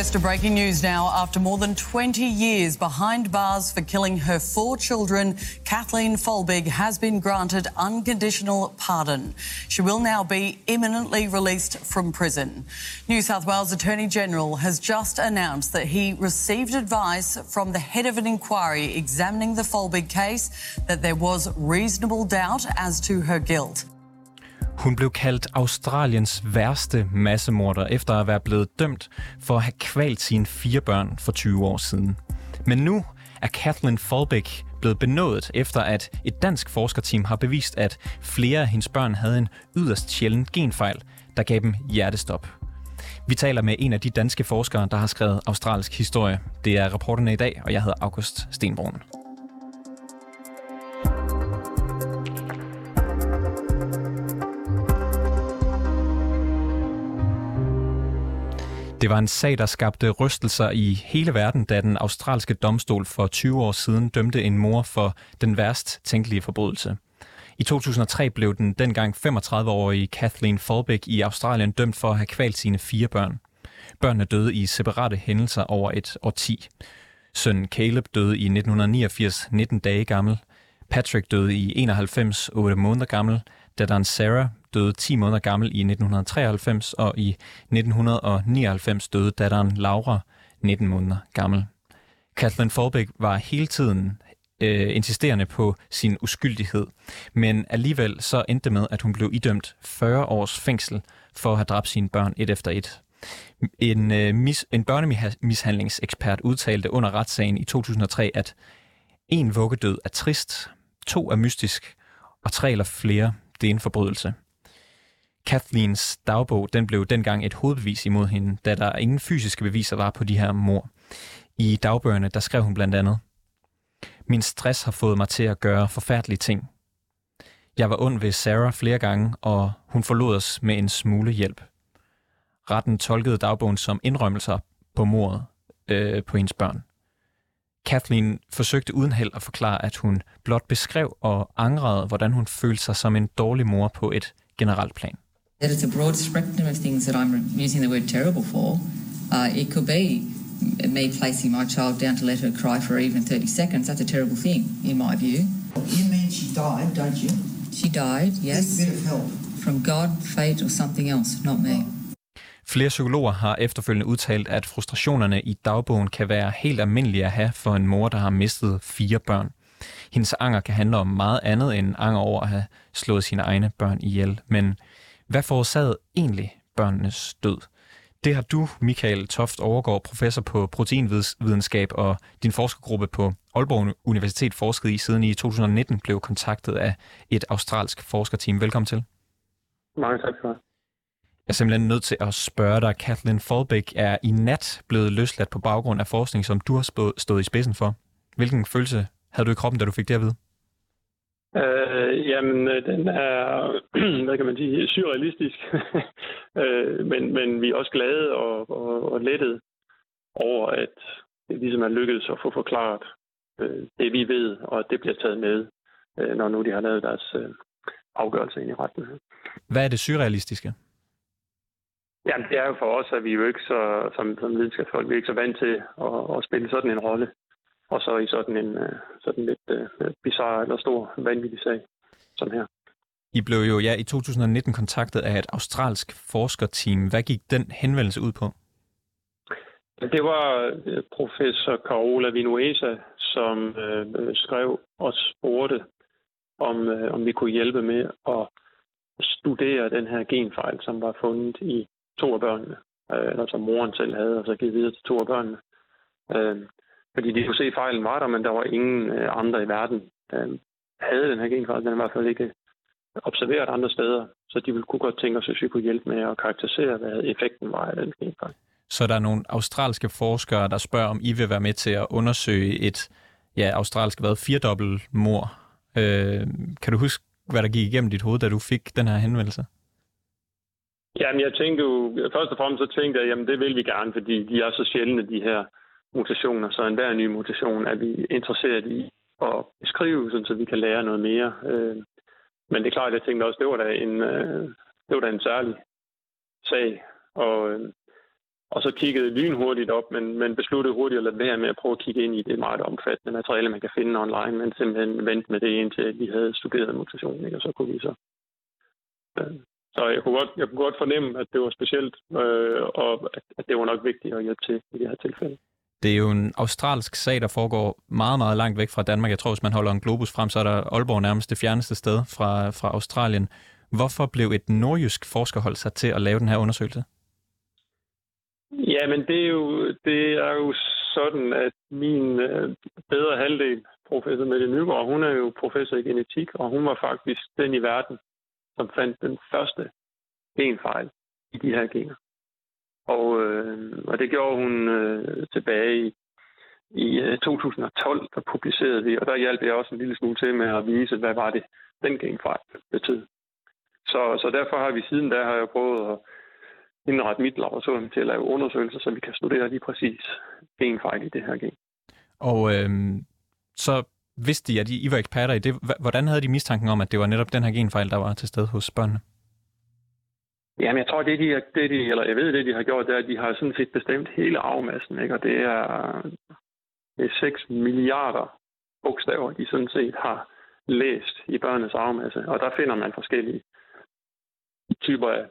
First, to breaking news now. After more than 20 years behind bars for killing her four children, Kathleen Folbig has been granted unconditional pardon. She will now be imminently released from prison. New South Wales Attorney General has just announced that he received advice from the head of an inquiry examining the Folbig case that there was reasonable doubt as to her guilt. Hun blev kaldt Australiens værste massemorder efter at være blevet dømt for at have kvalt sine fire børn for 20 år siden. Men nu er Kathleen Folbig blevet benådet efter at et dansk forskerteam har bevist, at flere af hendes børn havde en yderst sjælden genfejl, der gav dem hjertestop. Vi taler med en af de danske forskere, der har skrevet australsk historie. Det er reporterne i dag, og jeg hedder August Stenbrun. Det var en sag, der skabte rystelser i hele verden, da den australske domstol for 20 år siden dømte en mor for den værst tænkelige forbrydelse. I 2003 blev den dengang 35-årige Kathleen Folbig i Australien dømt for at have kvalt sine fire børn. Børnene døde i separate hændelser over et årti. Sønnen Caleb døde i 1989, 19 dage gammel. Patrick døde i 91, 8 måneder gammel. Datteren Sarah døde 10 måneder gammel i 1993, og i 1999 døde datteren Laura 19 måneder gammel. Kathleen Forbæk var hele tiden øh, insisterende på sin uskyldighed, men alligevel så endte det med, at hun blev idømt 40 års fængsel for at have dræbt sine børn et efter et. En, øh, mis, en børnemishandlingsekspert udtalte under retssagen i 2003, at en vuggedød er trist, to er mystisk, og tre eller flere, det er en forbrydelse. Kathleens dagbog den blev dengang et hovedbevis imod hende, da der ingen fysiske beviser var på de her mor. I dagbøgerne der skrev hun blandt andet, Min stress har fået mig til at gøre forfærdelige ting. Jeg var ond ved Sarah flere gange, og hun forlod os med en smule hjælp. Retten tolkede dagbogen som indrømmelser på mordet øh, på hendes børn. Kathleen forsøgte uden held at forklare, at hun blot beskrev og angrede, hvordan hun følte sig som en dårlig mor på et generelt plan. That it's a broad spectrum of things that I'm using the word terrible for. Uh, it could be me placing my child down to let her cry for even 30 seconds. That's a terrible thing, in my view. You mean she died, don't you? She died, yes. With a bit of help. From God, fate, or something else, not me. Flere psykologer har efterfølgende udtalt, at frustrationerne i dagbogen kan være helt almindelige at have for en mor, der har mistet fire børn. Hendes anger kan handle om meget andet end anger over at have slået sine egne børn ihjel. Men hvad forårsagede egentlig børnenes død? Det har du, Michael Toft Overgaard, professor på proteinvidenskab og din forskergruppe på Aalborg Universitet forsket i siden i 2019 blev kontaktet af et australsk forskerteam. Velkommen til. Mange tak for Jeg er simpelthen nødt til at spørge dig, Kathleen Folbæk er i nat blevet løsladt på baggrund af forskning, som du har stået i spidsen for. Hvilken følelse havde du i kroppen, da du fik det at vide? Øh, jamen, øh, den er, hvad kan man sige, surrealistisk. øh, men, men vi er også glade og, og, og lettet over, at det ligesom er lykkedes at få forklaret øh, det, vi ved, og at det bliver taget med, øh, når nu de har lavet deres øh, afgørelse ind i retten. Hvad er det surrealistiske? Jamen, det er jo for os, at vi jo ikke så, som, som videnskabsfolk, vi er ikke så vant til at, at spille sådan en rolle og så i sådan en øh, sådan lidt uh, bizarre eller stor vanvittig sag som her. I blev jo ja, i 2019 kontaktet af et australsk forskerteam. Hvad gik den henvendelse ud på? Det var øh, professor Carola Vinuesa, som øh, skrev og spurgte, om, øh, om vi kunne hjælpe med at studere den her genfejl, som var fundet i to af børnene, øh, eller som moren selv havde, og så givet videre til to af børnene. Øh, fordi de kunne se, at fejlen var der, men der var ingen øh, andre i verden, der havde den her genfejl. Den er i hvert fald ikke observeret andre steder, så de ville kunne godt tænke os, hvis vi kunne hjælpe med at karakterisere, hvad effekten var af den genfejl. Så der er nogle australske forskere, der spørger, om I vil være med til at undersøge et ja, australsk hvad, firedobbelt mor. Øh, kan du huske, hvad der gik igennem dit hoved, da du fik den her henvendelse? Jamen, jeg tænkte jo, først og fremmest så tænkte jeg, jamen det vil vi gerne, fordi de er så sjældne, de her mutationer, så enhver ny mutation er vi interesseret i at beskrive, sådan, så vi kan lære noget mere. Øh, men det er klart, at jeg tænkte også, at det var da en, øh, det var da en særlig sag. Og, øh, og så kiggede lynhurtigt op, men, men besluttede hurtigt at lade være med at prøve at kigge ind i det meget omfattende materiale, man kan finde online, men simpelthen vente med det indtil vi havde studeret mutationen, ikke? og så kunne vi så. Øh, så jeg kunne, godt, jeg kunne godt fornemme, at det var specielt, øh, og at, at det var nok vigtigt at hjælpe til i det her tilfælde. Det er jo en australsk sag, der foregår meget, meget langt væk fra Danmark. Jeg tror, hvis man holder en globus frem, så er der Aalborg nærmest det fjerneste sted fra, fra Australien. Hvorfor blev et nordjysk forskerhold sat til at lave den her undersøgelse? Jamen, det er jo, det er jo sådan, at min øh, bedre halvdel, professor Mette Nygaard, hun er jo professor i genetik, og hun var faktisk den i verden, som fandt den første genfejl i de her gener. Og, øh, og det gjorde hun øh, tilbage i, i øh, 2012, der publicerede vi, og der hjalp jeg også en lille smule til med at vise, hvad var det, den genfejl betød. Så, så derfor har vi siden da, har jeg prøvet at indrette mit laboratorium til at lave undersøgelser, så vi kan studere lige præcis genfejl i det her gen. Og øh, så vidste de, at I var eksperter i det. Hvordan havde de mistanken om, at det var netop den her genfejl, der var til stede hos børnene? Jamen, jeg tror, det de, det de, eller jeg ved, det de har gjort, det er, at de har sådan set bestemt hele afmassen, ikke? og det er, det er 6 milliarder bogstaver, de sådan set har læst i børnenes arvemasse, og der finder man forskellige typer af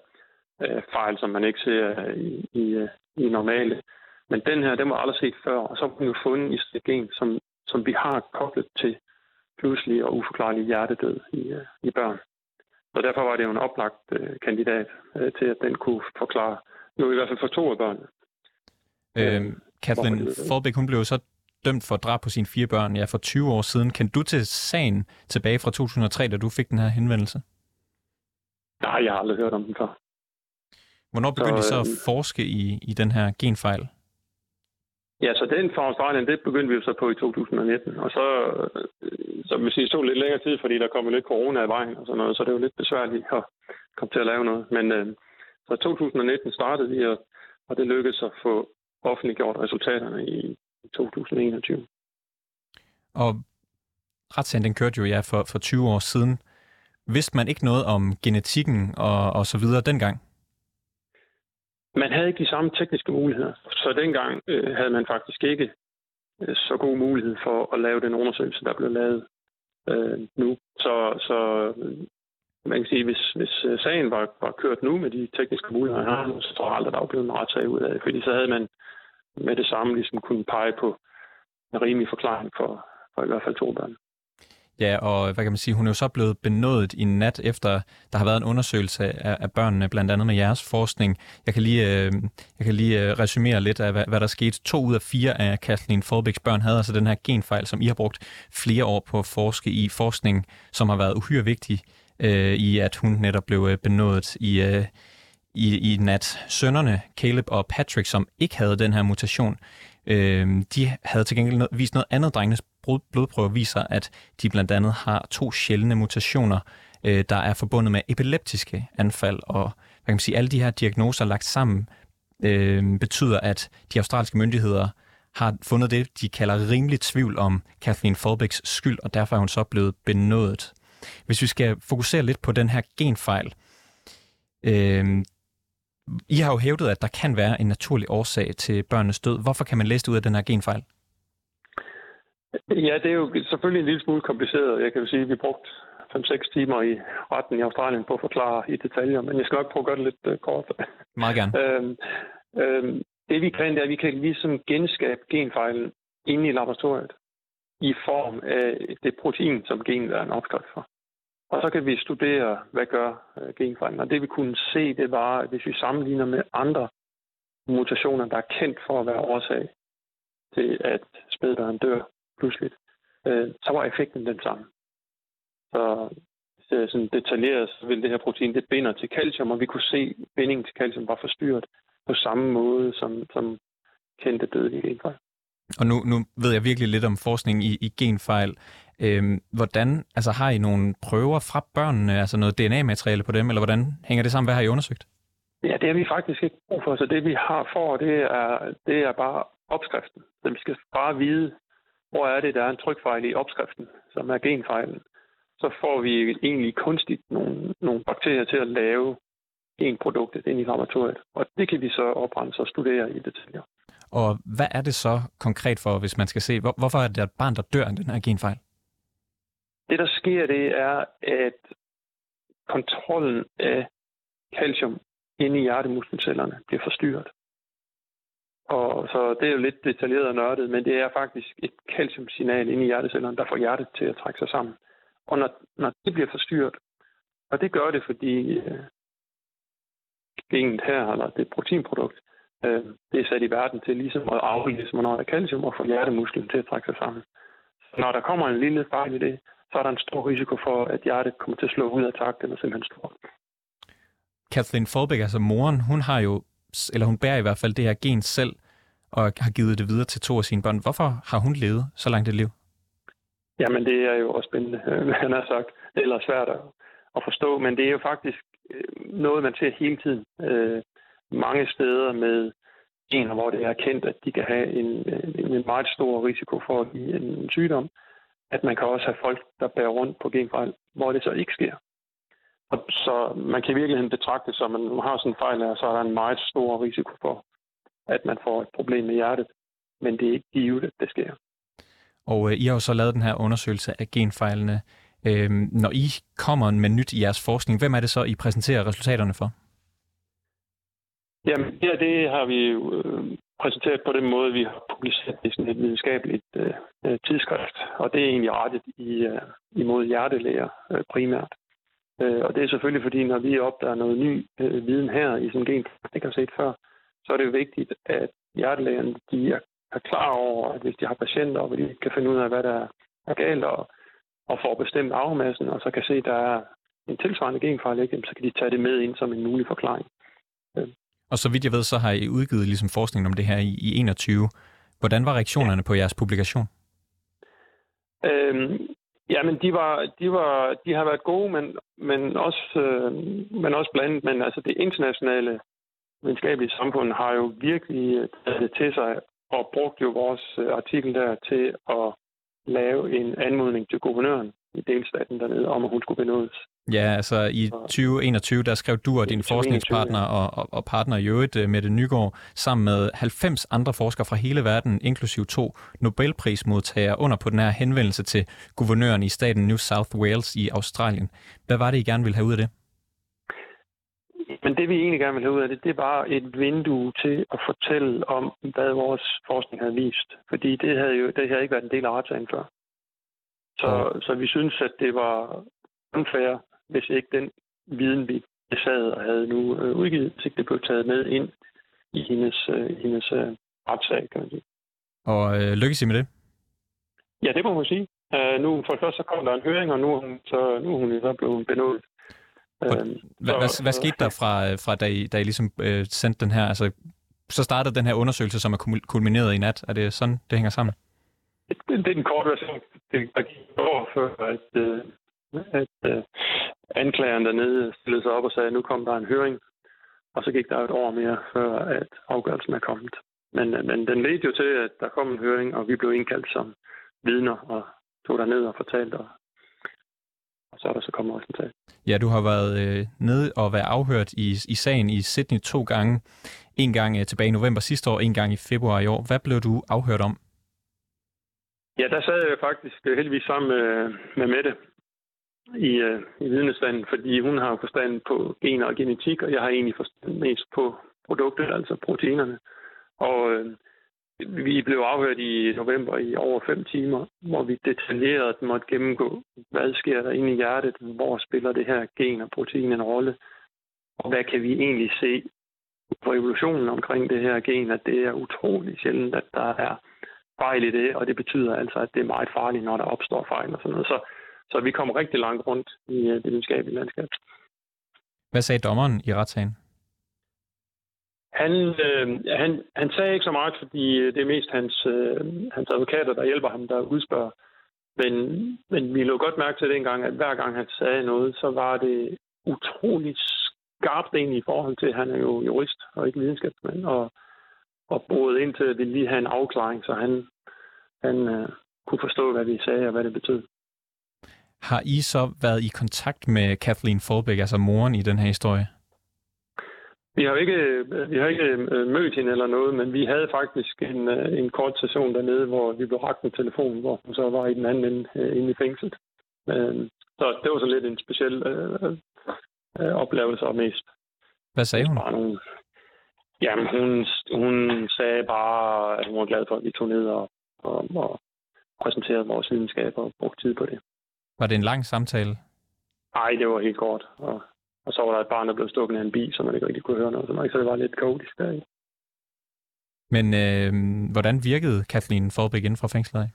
øh, fejl, som man ikke ser i, i, i normale. Men den her, den var aldrig set før, og så har den jo fundet i et gen, som, som vi har koblet til pludselig og uforklarlig hjertedød i, øh, i børn. Så derfor var det jo en oplagt øh, kandidat øh, til, at den kunne forklare, nu i hvert fald for to af børnene. Øh, Kathleen Forbæk, hun blev så dømt for drab på sine fire børn ja, for 20 år siden. Kan du til sagen tilbage fra 2003, da du fik den her henvendelse? Nej, jeg har aldrig hørt om den før. Hvornår begyndte så, I så at øh, forske i, i den her genfejl? Ja, så den fra Australien, det begyndte vi jo så på i 2019. Og så, øh, så vil sige, så lidt længere tid, fordi der kom lidt corona i vejen og sådan noget, så det var lidt besværligt at komme til at lave noget. Men øh, så 2019 startede vi, og, og det lykkedes at få offentliggjort resultaterne i, i 2021. Og retssagen, den kørte jo ja for, for 20 år siden. Vidste man ikke noget om genetikken og, og så videre dengang? Man havde ikke de samme tekniske muligheder, så dengang øh, havde man faktisk ikke øh, så god mulighed for at lave den undersøgelse, der blev lavet øh, nu. Så, så øh, man kan sige, hvis, hvis øh, sagen var, var kørt nu med de tekniske muligheder, så tror jeg aldrig, der var blevet en retssag ud af det, fordi så havde man med det samme ligesom kunne pege på en rimelig forklaring for, for i hvert fald to børn. Ja, og hvad kan man sige, hun er jo så blevet benådet i nat efter, der har været en undersøgelse af, af børnene, blandt andet med jeres forskning. Jeg kan lige, øh, jeg kan lige øh, resumere lidt af, hvad, hvad der skete. To ud af fire af Kathleen Forbæks børn havde altså den her genfejl, som I har brugt flere år på at forske i forskning, som har været uhyre vigtig øh, i, at hun netop blev øh, benådet i, øh, i, i nat. Sønnerne, Caleb og Patrick, som ikke havde den her mutation, øh, de havde til gengæld vist noget andet. Drengenes blodprøver viser, at de blandt andet har to sjældne mutationer, øh, der er forbundet med epileptiske anfald, og hvad kan man sige, alle de her diagnoser lagt sammen øh, betyder, at de australske myndigheder har fundet det, de kalder rimelig tvivl om Kathleen Folbecks skyld, og derfor er hun så blevet benådet. Hvis vi skal fokusere lidt på den her genfejl, øh, I har jo hævdet, at der kan være en naturlig årsag til børnenes død. Hvorfor kan man læse det ud af den her genfejl? Ja, det er jo selvfølgelig en lille smule kompliceret. Jeg kan jo sige, at vi brugte 5-6 timer i retten i Australien på at forklare i detaljer, men jeg skal nok prøve at gøre det lidt uh, kort. Meget gerne. øhm, øhm, det vi kan, det er, at vi kan ligesom genskabe genfejlen inde i laboratoriet i form af det protein, som genet er en opskrift for. Og så kan vi studere, hvad gør uh, genfejlen. Og det vi kunne se, det var, at hvis vi sammenligner med andre mutationer, der er kendt for at være årsag til, at spædbørn dør, pludseligt, øh, så var effekten den samme. Så sådan detaljeret, så vil det her protein, det binder til calcium, og vi kunne se, at bindingen til calcium var forstyrret på samme måde som, som kendte dødelige genfejl. Og nu, nu ved jeg virkelig lidt om forskning i, i genfejl. Øhm, hvordan, altså har I nogle prøver fra børnene, altså noget DNA-materiale på dem, eller hvordan hænger det sammen? Hvad har I undersøgt? Ja, det har vi faktisk ikke brug for. Så det vi har for, det er, det er bare opskriften. Så vi skal bare vide, hvor er det, der er en trykfejl i opskriften, som er genfejlen, så får vi egentlig kunstigt nogle, nogle bakterier til at lave genproduktet ind i laboratoriet. Og det kan vi så oprense og studere i detaljer. Og hvad er det så konkret for, hvis man skal se, hvor, hvorfor er det et barn, der dør af den her genfejl? Det, der sker, det er, at kontrollen af calcium inde i hjertemuskelcellerne bliver forstyrret. Og så det er jo lidt detaljeret og nørdet, men det er faktisk et calciumsignal inde i hjertecellerne, der får hjertet til at trække sig sammen. Og når, når det bliver forstyrret, og det gør det, fordi øh, genet her, eller det proteinprodukt, øh, det er sat i verden til ligesom at aflæse, hvornår der er calcium, og få hjertemusklen til at trække sig sammen. Så når der kommer en lille fejl i det, så er der en stor risiko for, at hjertet kommer til at slå ud af takt, eller simpelthen stor. Kathleen Forbæk, altså moren, hun har jo, eller hun bærer i hvert fald det her gen selv, og har givet det videre til to af sine børn. Hvorfor har hun levet så langt et liv? Jamen, det er jo også spændende, hvad han har sagt. Eller svært at, at forstå, men det er jo faktisk øh, noget, man ser hele tiden. Øh, mange steder med gener, hvor det er kendt, at de kan have en, en, en meget stor risiko for at give en sygdom. At man kan også have folk, der bærer rundt på genfejl, hvor det så ikke sker. Og så man kan i virkeligheden betragte som, at man har sådan en fejl her, så er der en meget stor risiko for, at man får et problem med hjertet. Men det er ikke givet, at det sker. Og øh, I har jo så lavet den her undersøgelse af genfejlene. Øh, når I kommer med nyt i jeres forskning, hvem er det så, I præsenterer resultaterne for? Jamen, ja, det har vi øh, præsenteret på den måde, vi har publiceret i sådan et videnskabeligt øh, øh, tidsskrift. Og det er egentlig rettet i, øh, imod hjertelæger øh, primært. Øh, og det er selvfølgelig, fordi når vi opdager noget ny øh, viden her i sådan en gen, ikke har set før, så er det jo vigtigt, at hjertelægerne de er, er klar over, at hvis de har patienter, og de kan finde ud af, hvad der er galt, og, og får bestemt arvemassen, og så kan se, at der er en tilsvarende genfejl, ikke, så kan de tage det med ind som en mulig forklaring. Øh. Og så vidt jeg ved, så har I udgivet ligesom forskning om det her i, i 21. Hvordan var reaktionerne ja. på jeres publikation? Øhm, Ja, men de, var, de, var, de har været gode, men, men, også, øh, men også blandet. Men altså det internationale videnskabelige samfund har jo virkelig øh, taget det til sig og brugt jo vores øh, artikel der til at lave en anmodning til guvernøren i delstaten dernede om, at hun skulle benådes. Ja, altså i 2021, der skrev du og din forskningspartner og, og, og partner i øvrigt, øh, Mette Nygaard, sammen med 90 andre forskere fra hele verden, inklusiv to Nobelprismodtagere, under på den her henvendelse til guvernøren i staten New South Wales i Australien. Hvad var det, I gerne ville have ud af det? Men det vi egentlig gerne vil have ud af det, det var et vindue til at fortælle om, hvad vores forskning havde vist. Fordi det havde jo det havde ikke været en del af retssagen før. Så, så vi synes, at det var unfair, hvis ikke den viden, vi sad og havde nu øh, udgivet, hvis ikke det blev taget med ind i hendes, øh, hendes øh, retssag, kan man sige. Og øh, lykkes I med det? Ja, det må man sige. Uh, nu, for det første så kom der en høring, og nu er hun, så, nu er hun så blevet benådet. Uh, hvad, hvad, hvad skete der fra, fra da, I, da I ligesom øh, sendte den her? Altså, så startede den her undersøgelse, som er kulmineret i nat. Er det sådan, det hænger sammen? Det, det er den korte version. Det, der gik over før, at, øh, at øh, anklageren dernede stillede sig op og sagde, at nu kom der en høring, og så gik der et år mere, før at afgørelsen er kommet. Men, øh, men den ledte jo til, at der kom en høring, og vi blev indkaldt som vidner og tog der ned og fortalte, og, og så er der så kommet resultat. Ja, du har været øh, nede og været afhørt i, i sagen i Sydney to gange. En gang øh, tilbage i november sidste år, en gang i februar i år. Hvad blev du afhørt om? Ja, der sad jeg faktisk øh, heldigvis sammen med, med Mette i, øh, i vidnesstanden, fordi hun har forstand på gener og genetik, og jeg har egentlig forstand mest på produktet, altså proteinerne. Og øh, vi blev afhørt i november i over fem timer, hvor vi detaljeret måtte gennemgå, hvad sker der inde i hjertet, hvor spiller det her gen og protein en rolle, og hvad kan vi egentlig se på evolutionen omkring det her gen, at det er utrolig sjældent, at der er fejl i det, og det betyder altså, at det er meget farligt, når der opstår fejl og sådan noget. Så, så vi kom rigtig langt rundt i uh, det videnskabelige landskab. Hvad sagde dommeren i retssagen? Han, øh, han, han sagde ikke så meget, fordi det er mest hans, øh, hans advokater, der hjælper ham, der udspørger. Men, men vi lå godt mærke til dengang, at hver gang han sagde noget, så var det utroligt skarpt egentlig i forhold til, at han er jo jurist og ikke videnskabsmand, og, og boede ind til, at vi lige have en afklaring, så han, han øh, kunne forstå, hvad vi sagde og hvad det betød. Har I så været i kontakt med Kathleen Folbeck, altså moren i den her historie? Vi har ikke, vi har ikke øh, mødt hende eller noget, men vi havde faktisk en, øh, en kort session dernede, hvor vi blev ragt med telefonen, hvor hun så var i den anden ende øh, inde i fængslet. Så det var så lidt en speciel øh, øh, oplevelse og mest. Hvad sagde hun? Bare nogle, jamen, hun, hun sagde bare, at hun var glad for, at vi tog ned og, og, og præsenterede vores videnskab og brugte tid på det. Var det en lang samtale? Nej, det var helt kort. Og og så var der et barn, der blev stukket af en bil, så man ikke rigtig kunne høre noget. Så, det var lidt kaotisk der. Men øh, hvordan virkede Kathleen Forbæk inden fra fængslet af?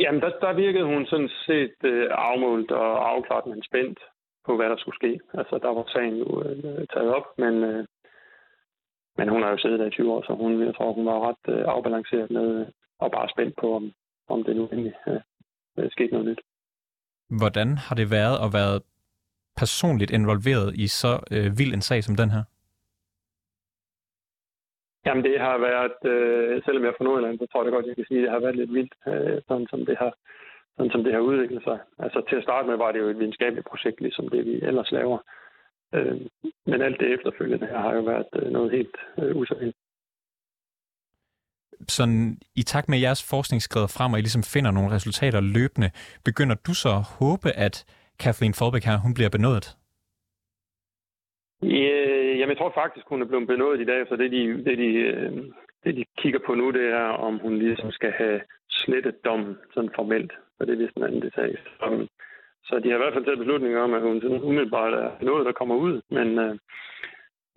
Jamen, der, der virkede hun sådan set øh, afmålt og afklaret, men spændt på, hvad der skulle ske. Altså, der var sagen jo øh, taget op, men, øh, men hun har jo siddet der i 20 år, så hun, jeg tror, hun var ret øh, afbalanceret med øh, og bare spændt på, om, om det nu egentlig øh, skete noget nyt. Hvordan har det været at være personligt involveret i så øh, vild en sag som den her? Jamen det har været, øh, selvom jeg er fra Nordjylland, så tror jeg godt, jeg kan sige, at det har været lidt vildt, øh, sådan, som det har, sådan som det har udviklet sig. Altså til at starte med var det jo et videnskabeligt projekt, ligesom det vi ellers laver. Øh, men alt det efterfølgende her har jo været øh, noget helt øh, usædvanligt. Sådan i takt med, at jeres forskning skrider frem, og I ligesom finder nogle resultater løbende, begynder du så at håbe, at Kathleen Folbæk her, hun bliver benådet? Ja, jamen, jeg tror faktisk, hun er blevet benådet i dag, så det de, det, de, øh, det, de kigger på nu, det er, om hun ligesom skal have slettet dommen sådan formelt, og det er vist en anden detalje. Så, så de har i hvert fald taget beslutning om, at hun sådan umiddelbart er noget, der kommer ud, men, øh,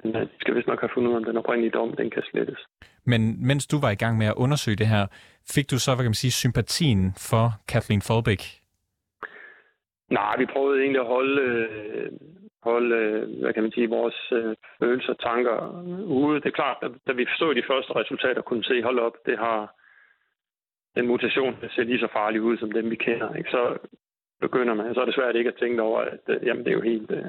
men øh, de skal vist nok have fundet ud af, om den oprindelige dom, den kan slettes. Men mens du var i gang med at undersøge det her, fik du så, hvad kan man sige, sympatien for Kathleen Folbæk Nej, vi prøvede egentlig at holde, øh, holde hvad kan man sige, vores øh, følelser og tanker ude. Det er klart, at da vi forstod de første resultater, kunne se, hold op, det har den mutation, der ser lige så farlig ud som dem, vi kender. Ikke? Så begynder man, så er det svært ikke at tænke over, at øh, jamen, det er jo helt... Øh,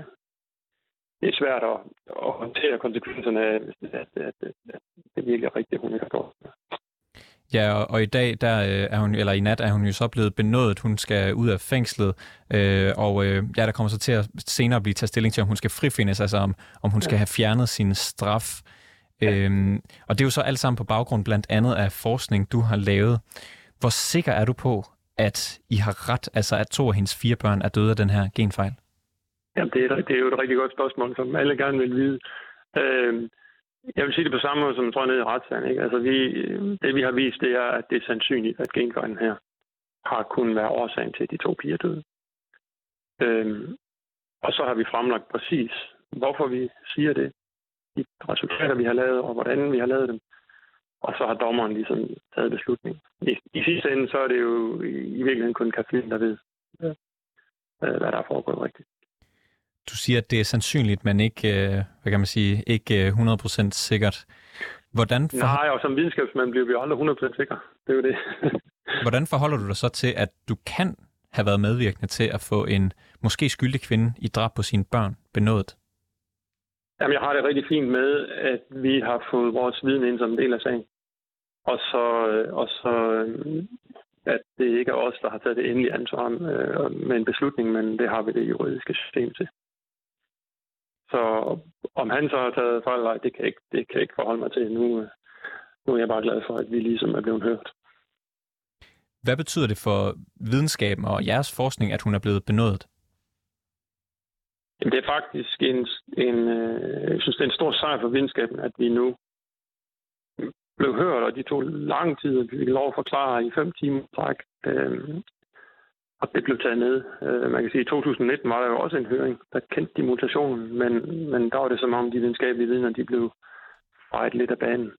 det er svært at, at håndtere konsekvenserne af, at, at, at, at det virkelig rigtigt, hun ikke har gjort. Ja, og, og i dag, der øh, er hun, eller i nat er hun jo så blevet benådet. Hun skal ud af fængslet, øh, og øh, ja, der kommer så til at senere blive taget stilling til, om hun skal frifindes, altså om, om hun skal have fjernet sin straf. Ja. Øhm, og det er jo så alt sammen på baggrund blandt andet af forskning, du har lavet. Hvor sikker er du på, at I har ret, altså at to af hendes fire børn er døde af den her genfejl? Jamen, det er, det er jo et rigtig godt spørgsmål, som alle gerne vil vide. Øh, jeg vil sige det på samme måde, som jeg tror nede i retssagen. Ikke? Altså, vi, det vi har vist, det er, at det er sandsynligt, at genfejlen her har kunnet være årsagen til, at de to piger døde. Øhm, og så har vi fremlagt præcis, hvorfor vi siger det, de resultater, vi har lavet, og hvordan vi har lavet dem. Og så har dommeren ligesom taget beslutning. I, i sidste ende, så er det jo i virkeligheden kun Kathleen, der ved, ja, hvad der er foregået rigtigt. Du siger, at det er sandsynligt, men ikke, øh, hvad kan man sige, ikke 100% øh, sikkert. Hvordan for... Nej, og som videnskabsmand bliver vi aldrig 100% sikre. Det er jo det. Hvordan forholder du dig så til, at du kan have været medvirkende til at få en måske skyldig kvinde i drab på sine børn benådet? Jamen, jeg har det rigtig fint med, at vi har fået vores viden ind som en del af sagen. Og så, øh, og så at det ikke er os, der har taget det endelige ansvar med en beslutning, men det har vi det juridiske system til. Så om han så har taget fejl eller det kan, ikke, det kan jeg ikke forholde mig til. Nu, nu er jeg bare glad for, at vi ligesom er blevet hørt. Hvad betyder det for videnskaben og jeres forskning, at hun er blevet benådet? Det er faktisk en, en, øh, jeg synes, det er en stor sejr for videnskaben, at vi nu blev hørt, og de tog lang tid, at vi fik lov at forklare i fem timer træk, øh, og det blev taget ned. Øh, man kan sige, at i 2019 var der jo også en høring, der kendte de mutationen, men, men der var det som om, de videnskabelige vidner, de blev fejret lidt af banen.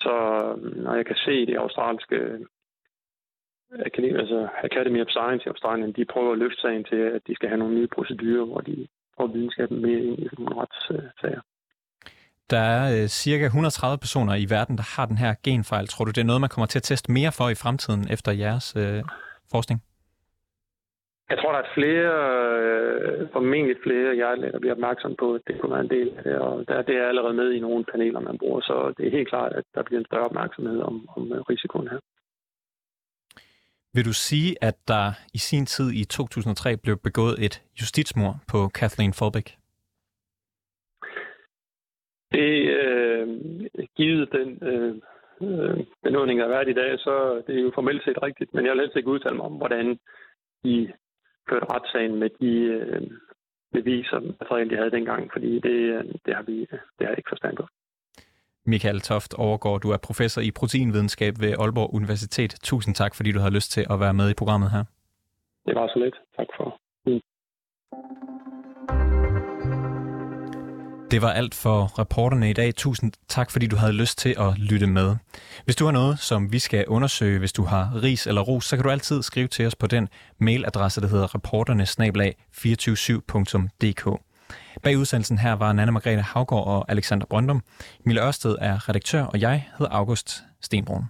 Så øhm, når jeg kan se det australske øh, Academy, altså Academy of Science i Australien, de prøver at løfte sagen til, at de skal have nogle nye procedurer, hvor de får videnskaben med ind i nogle retssager. Der er øh, cirka 130 personer i verden, der har den her genfejl. Tror du, det er noget, man kommer til at teste mere for i fremtiden efter jeres øh, forskning? Jeg tror, der er flere, øh, formentlig flere hjertelæger, der bliver opmærksom på, at det kunne være en del af det, og der, det er allerede med i nogle paneler, man bruger, så det er helt klart, at der bliver en større opmærksomhed om, om øh, risikoen her. Vil du sige, at der i sin tid i 2003 blev begået et justitsmord på Kathleen Folbæk? Det øh, givet den øh, øh, benådning, der har været i dag, så det er jo formelt set rigtigt, men jeg vil helst ikke udtale mig om, hvordan de førte retssagen med de øh, beviser, materiale, de havde dengang, fordi det, øh, det, har vi det har jeg ikke forstand på. Michael Toft overgår, du er professor i proteinvidenskab ved Aalborg Universitet. Tusind tak, fordi du har lyst til at være med i programmet her. Det var så lidt. Tak for. Mm. Det var alt for reporterne i dag. Tusind tak, fordi du havde lyst til at lytte med. Hvis du har noget, som vi skal undersøge, hvis du har ris eller ros, så kan du altid skrive til os på den mailadresse, der hedder reporterne 247dk Bag udsendelsen her var Nanne Margrethe Havgård og Alexander Brøndum. Mille Ørsted er redaktør, og jeg hedder August Stenbrun.